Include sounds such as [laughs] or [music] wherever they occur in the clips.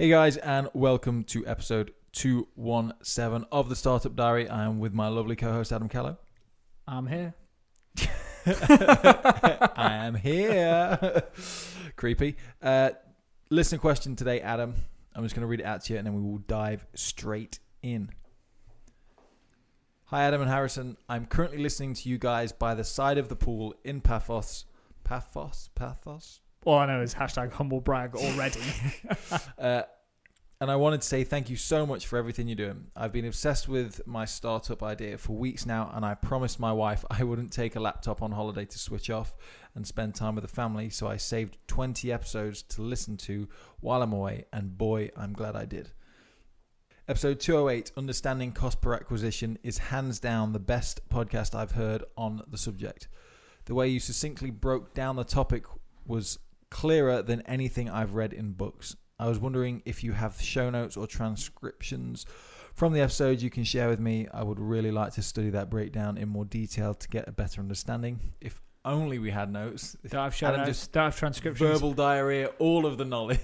Hey guys, and welcome to episode 217 of the Startup Diary. I am with my lovely co host Adam Callow. I'm here. [laughs] I am here. [laughs] Creepy. Uh, listener question today, Adam. I'm just going to read it out to you and then we will dive straight in. Hi, Adam and Harrison. I'm currently listening to you guys by the side of the pool in Paphos. Paphos? Paphos? All I know is hashtag humble brag already. [laughs] [laughs] Uh, and I wanted to say thank you so much for everything you're doing. I've been obsessed with my startup idea for weeks now, and I promised my wife I wouldn't take a laptop on holiday to switch off and spend time with the family, so I saved 20 episodes to listen to while I'm away, and boy, I'm glad I did. Episode 208, Understanding Cost Per Acquisition, is hands down the best podcast I've heard on the subject. The way you succinctly broke down the topic was clearer than anything I've read in books. I was wondering if you have show notes or transcriptions from the episode you can share with me. I would really like to study that breakdown in more detail to get a better understanding. If only we had notes. Don't have show Adam notes, don't have transcriptions. Verbal diarrhea, all of the knowledge.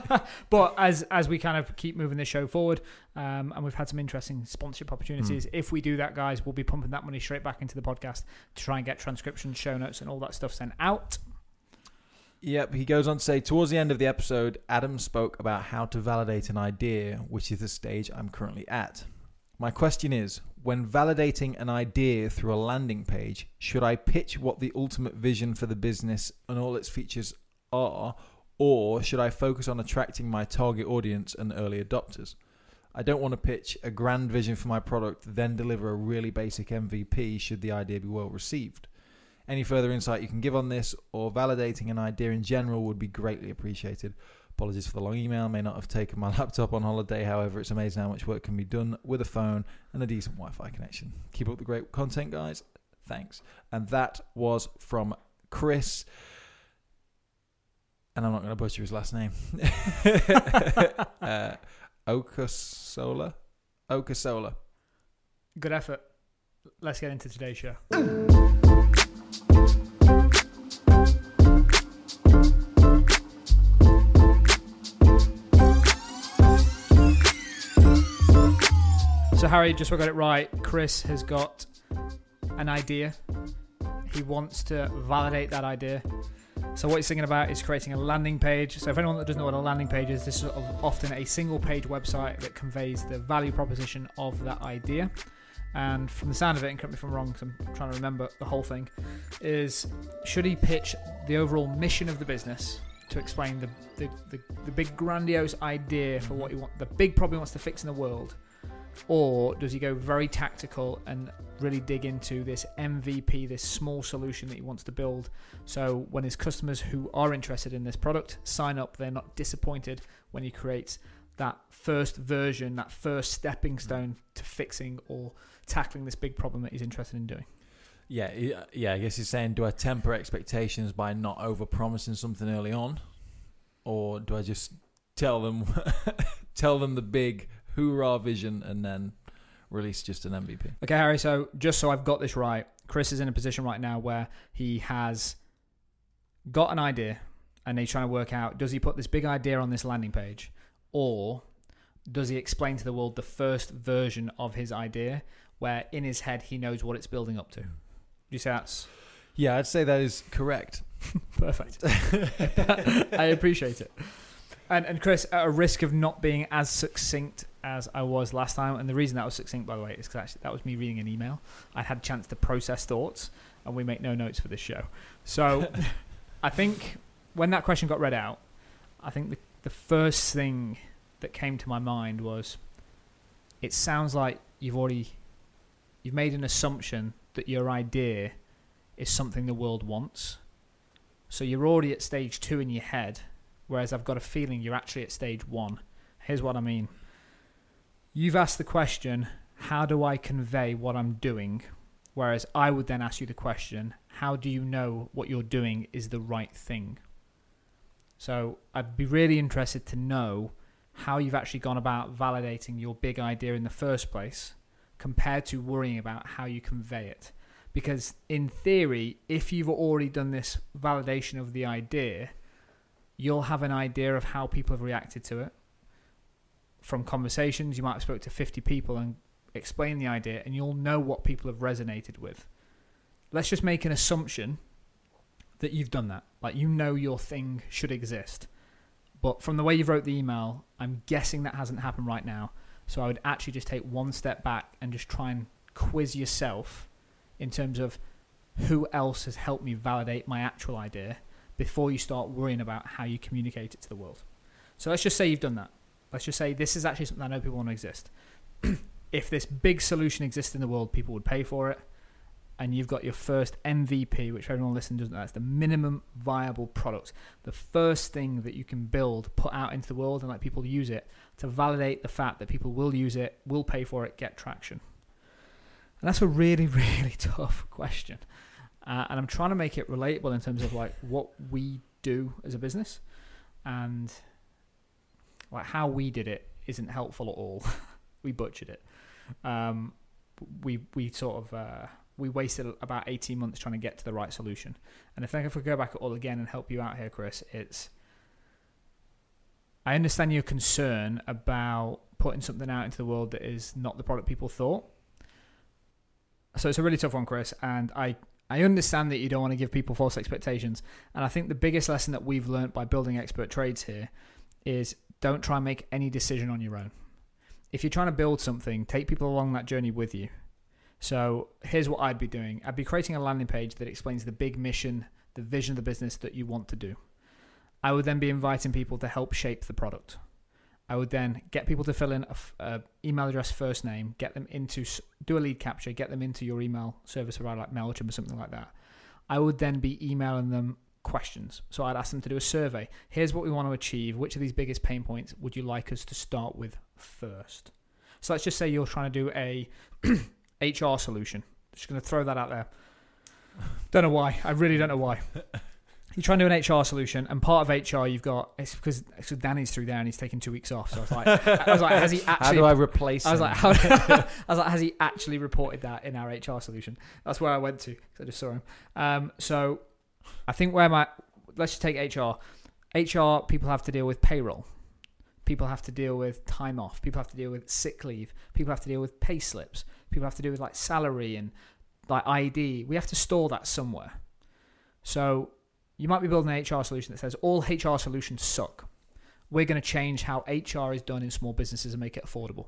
[laughs] but as as we kind of keep moving the show forward, um, and we've had some interesting sponsorship opportunities. Hmm. If we do that, guys, we'll be pumping that money straight back into the podcast to try and get transcriptions, show notes, and all that stuff sent out. Yep, he goes on to say towards the end of the episode, Adam spoke about how to validate an idea, which is the stage I'm currently at. My question is when validating an idea through a landing page, should I pitch what the ultimate vision for the business and all its features are, or should I focus on attracting my target audience and early adopters? I don't want to pitch a grand vision for my product, then deliver a really basic MVP should the idea be well received. Any further insight you can give on this or validating an idea in general would be greatly appreciated. Apologies for the long email. May not have taken my [laughs] laptop on holiday. However, it's amazing how much work can be done with a phone and a decent Wi Fi connection. Keep up the great content, guys. Thanks. And that was from Chris. And I'm not going to butcher his last name. [laughs] uh, Okasola? Okasola. Good effort. Let's get into today's show. So, Harry, just so I got it right, Chris has got an idea. He wants to validate that idea. So, what he's thinking about is creating a landing page. So, if anyone that doesn't know what a landing page is, this is often a single page website that conveys the value proposition of that idea. And from the sound of it, and correct me if I'm wrong, because I'm trying to remember the whole thing, is should he pitch the overall mission of the business to explain the, the, the, the big grandiose idea for what he wants, the big problem he wants to fix in the world? Or does he go very tactical and really dig into this MVP, this small solution that he wants to build? So when his customers who are interested in this product sign up, they're not disappointed when he creates that first version, that first stepping mm. stone to fixing or tackling this big problem that he's interested in doing. Yeah, yeah. I guess he's saying, do I temper expectations by not over promising something early on, or do I just tell them, [laughs] tell them the big hoorah vision and then release just an MVP? Okay, Harry. So just so I've got this right, Chris is in a position right now where he has got an idea and he's trying to work out does he put this big idea on this landing page or does he explain to the world the first version of his idea where in his head he knows what it's building up to? Do you say that's Yeah, I'd say that is correct. [laughs] perfect? [laughs] I appreciate it. And, and Chris, at a risk of not being as succinct as I was last time, and the reason that was succinct, by the way, is because actually that was me reading an email. I had a chance to process thoughts, and we make no notes for this show. So [laughs] I think when that question got read out, I think the, the first thing that came to my mind was it sounds like you've already you've made an assumption that your idea is something the world wants. So you're already at stage two in your head, whereas I've got a feeling you're actually at stage one. Here's what I mean. You've asked the question, how do I convey what I'm doing? Whereas I would then ask you the question, how do you know what you're doing is the right thing? So I'd be really interested to know how you've actually gone about validating your big idea in the first place compared to worrying about how you convey it. Because in theory, if you've already done this validation of the idea, you'll have an idea of how people have reacted to it. From conversations. You might have spoke to 50 people and explained the idea, and you'll know what people have resonated with. Let's just make an assumption that you've done that. Like you know your thing should exist. But from the way you've wrote the email, I'm guessing that hasn't happened right now. So I would actually just take one step back and just try and quiz yourself in terms of who else has helped me validate my actual idea before you start worrying about how you communicate it to the world. So let's just say you've done that. Let's just say this is actually something I know people want to exist. [clears throat] if this big solution exists in the world, people would pay for it. And you've got your first MVP, which everyone listening doesn't know. That's the minimum viable product. The first thing that you can build, put out into the world, and let people use it to validate the fact that people will use it, will pay for it, get traction. And that's a really, [laughs] really tough question. Uh, and I'm trying to make it relatable in terms of like what we do as a business and like how we did it isn't helpful at all. [laughs] we butchered it. Um, we we sort of uh, we wasted about 18 months trying to get to the right solution. And I think if we go back at all again and help you out here, Chris, it's I understand your concern about putting something out into the world that is not the product people thought. So it's a really tough one, Chris, and I I understand that you don't want to give people false expectations. And I think the biggest lesson that we've learned by building expert trades here is don't try and make any decision on your own. If you're trying to build something, take people along that journey with you. So here's what I'd be doing I'd be creating a landing page that explains the big mission, the vision of the business that you want to do. I would then be inviting people to help shape the product. I would then get people to fill in a, a, email address, first name, get them into do a lead capture, get them into your email service provider like Mailchimp or something like that. I would then be emailing them questions. So I'd ask them to do a survey. Here's what we want to achieve. Which of these biggest pain points would you like us to start with first? So let's just say you're trying to do a [clears throat] HR solution. Just going to throw that out there. Don't know why. I really don't know why [laughs] you're trying to do an HR solution, and part of HR you've got it's because, it's Danny's through there and he's taking two weeks off. So I was like, I was like, has he actually? [laughs] How do I replace? I was him? like, how, [laughs] I was like, has he actually reported that in our HR solution? That's where I went to because I just saw him. Um, so I think where my let's just take HR. HR people have to deal with payroll. People have to deal with time off. People have to deal with sick leave. People have to deal with pay slips. People have to deal with like salary and like ID. We have to store that somewhere. So you might be building an HR solution that says all HR solutions suck. We're going to change how HR is done in small businesses and make it affordable.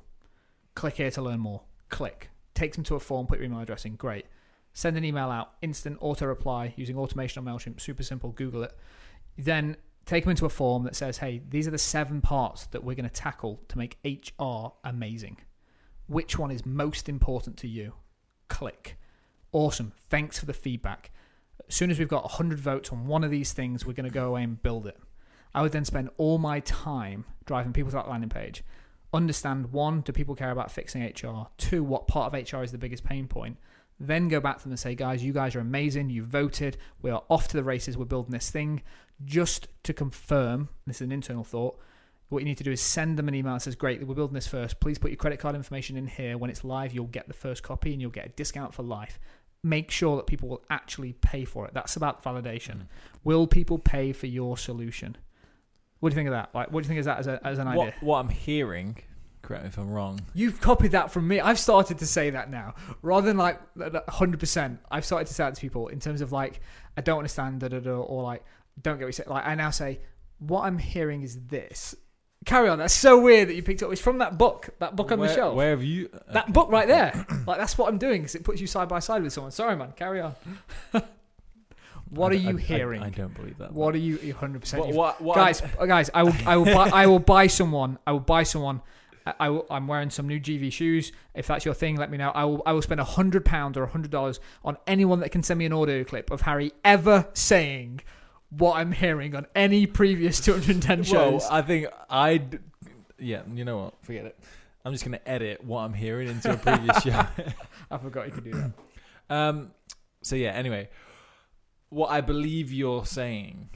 Click here to learn more. Click. Takes them to a form, put your email address in. Great. Send an email out, instant auto reply using automation on MailChimp. Super simple. Google it. Then take them into a form that says, hey, these are the seven parts that we're going to tackle to make HR amazing. Which one is most important to you? Click. Awesome. Thanks for the feedback as soon as we've got 100 votes on one of these things, we're going to go away and build it. I would then spend all my time driving people to that landing page. Understand one, do people care about fixing HR? Two, what part of HR is the biggest pain point? Then go back to them and say, guys, you guys are amazing. You voted. We are off to the races. We're building this thing. Just to confirm, this is an internal thought. What you need to do is send them an email that says, Great, we're building this first. Please put your credit card information in here. When it's live, you'll get the first copy and you'll get a discount for life make sure that people will actually pay for it. That's about validation. Mm. Will people pay for your solution? What do you think of that? Like, what do you think is that as, a, as an what, idea? What I'm hearing, correct me if I'm wrong. You've copied that from me. I've started to say that now, rather than like 100. percent I've started to say that to people in terms of like, I don't understand, da, da, da, or like, don't get what you say. Like, I now say, what I'm hearing is this, Carry on. That's so weird that you picked up. It's from that book, that book on where, the shelf. Where have you? Uh, that book right there. [clears throat] like that's what I'm doing because it puts you side by side with someone. Sorry, man. Carry on. [laughs] what I, are you I, hearing? I, I, don't believe that. What are you? 100. percent Guys, guys, I will, I will, buy, I will buy someone. I will buy someone. I, I'm wearing some new GV shoes. If that's your thing, let me know. I will. I will spend a hundred pounds or a hundred dollars on anyone that can send me an audio clip of Harry ever saying what I'm hearing on any previous 210 shows. Well, I think I'd yeah, you know what? Forget it. I'm just going to edit what I'm hearing into a previous show. [laughs] I forgot you could do that. Um, so yeah. Anyway, what I believe you're saying,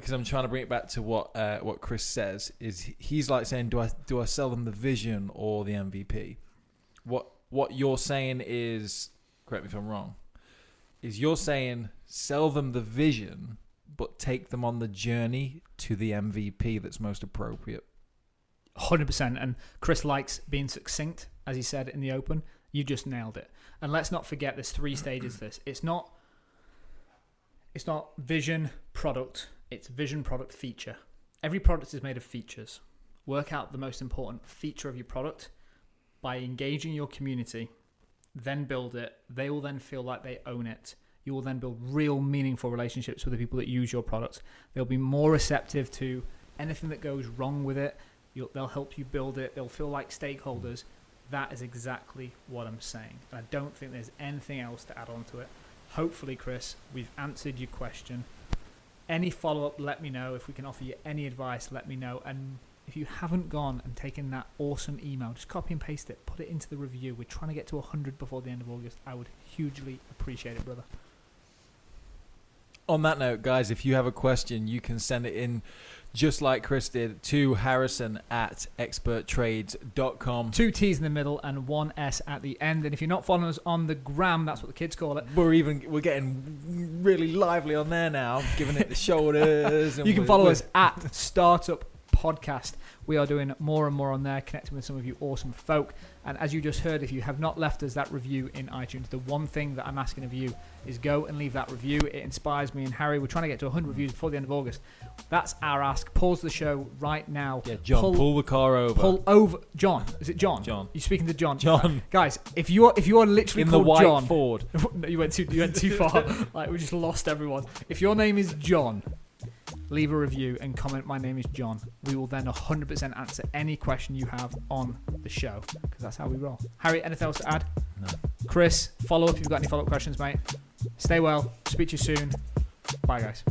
because I'm trying to bring it back to what uh, what Chris says, is he's like saying, do I do I sell them the vision or the MVP? What what you're saying is, correct me if I'm wrong, is you're saying sell them the vision, but take them on the journey to the MVP that's most appropriate Hundred percent. And Chris likes being succinct, as he said in the open. You just nailed it. And let's not forget there's three stages this. It's not it's not vision product, it's vision product feature. Every product is made of features. Work out the most important feature of your product by engaging your community, then build it. They will then feel like they own it. You will then build real meaningful relationships with the people that use your product. They'll be more receptive to anything that goes wrong with it. You'll, they'll help you build it. They'll feel like stakeholders. That is exactly what I'm saying. And I don't think there's anything else to add on to it. Hopefully, Chris, we've answered your question. Any follow up, let me know. If we can offer you any advice, let me know. And if you haven't gone and taken that awesome email, just copy and paste it, put it into the review. We're trying to get to 100 before the end of August. I would hugely appreciate it, brother. On that note, guys, if you have a question, you can send it in just like Chris did to harrison at experttrades.com. Two T's in the middle and one S at the end. And if you're not following us on the gram, that's what the kids call it. We're even we're getting really lively on there now, giving it the [laughs] shoulders. and You can follow us at Startup Podcast. We are doing more and more on there, connecting with some of you awesome folk. And as you just heard, if you have not left us that review in iTunes, the one thing that I'm asking of you is go and leave that review. It inspires me and Harry. We're trying to get to 100 reviews before the end of August. That's our ask. Pause the show right now. Yeah, John, Pull- pull, the car over. Pull over, John. Is it John? John. You speaking to John? John Guys, if you're if you're literally in the white John, Ford. [laughs] no, you went too you went too far. [laughs] like we just lost everyone. If your name is John, leave a review and comment. My name is John. We will then 100% answer any question you have on the show because that's how we roll. Harry, anything else to add? No. Chris, follow up if you've got any follow up questions, mate. Stay well. Speak to you soon. Bye, guys.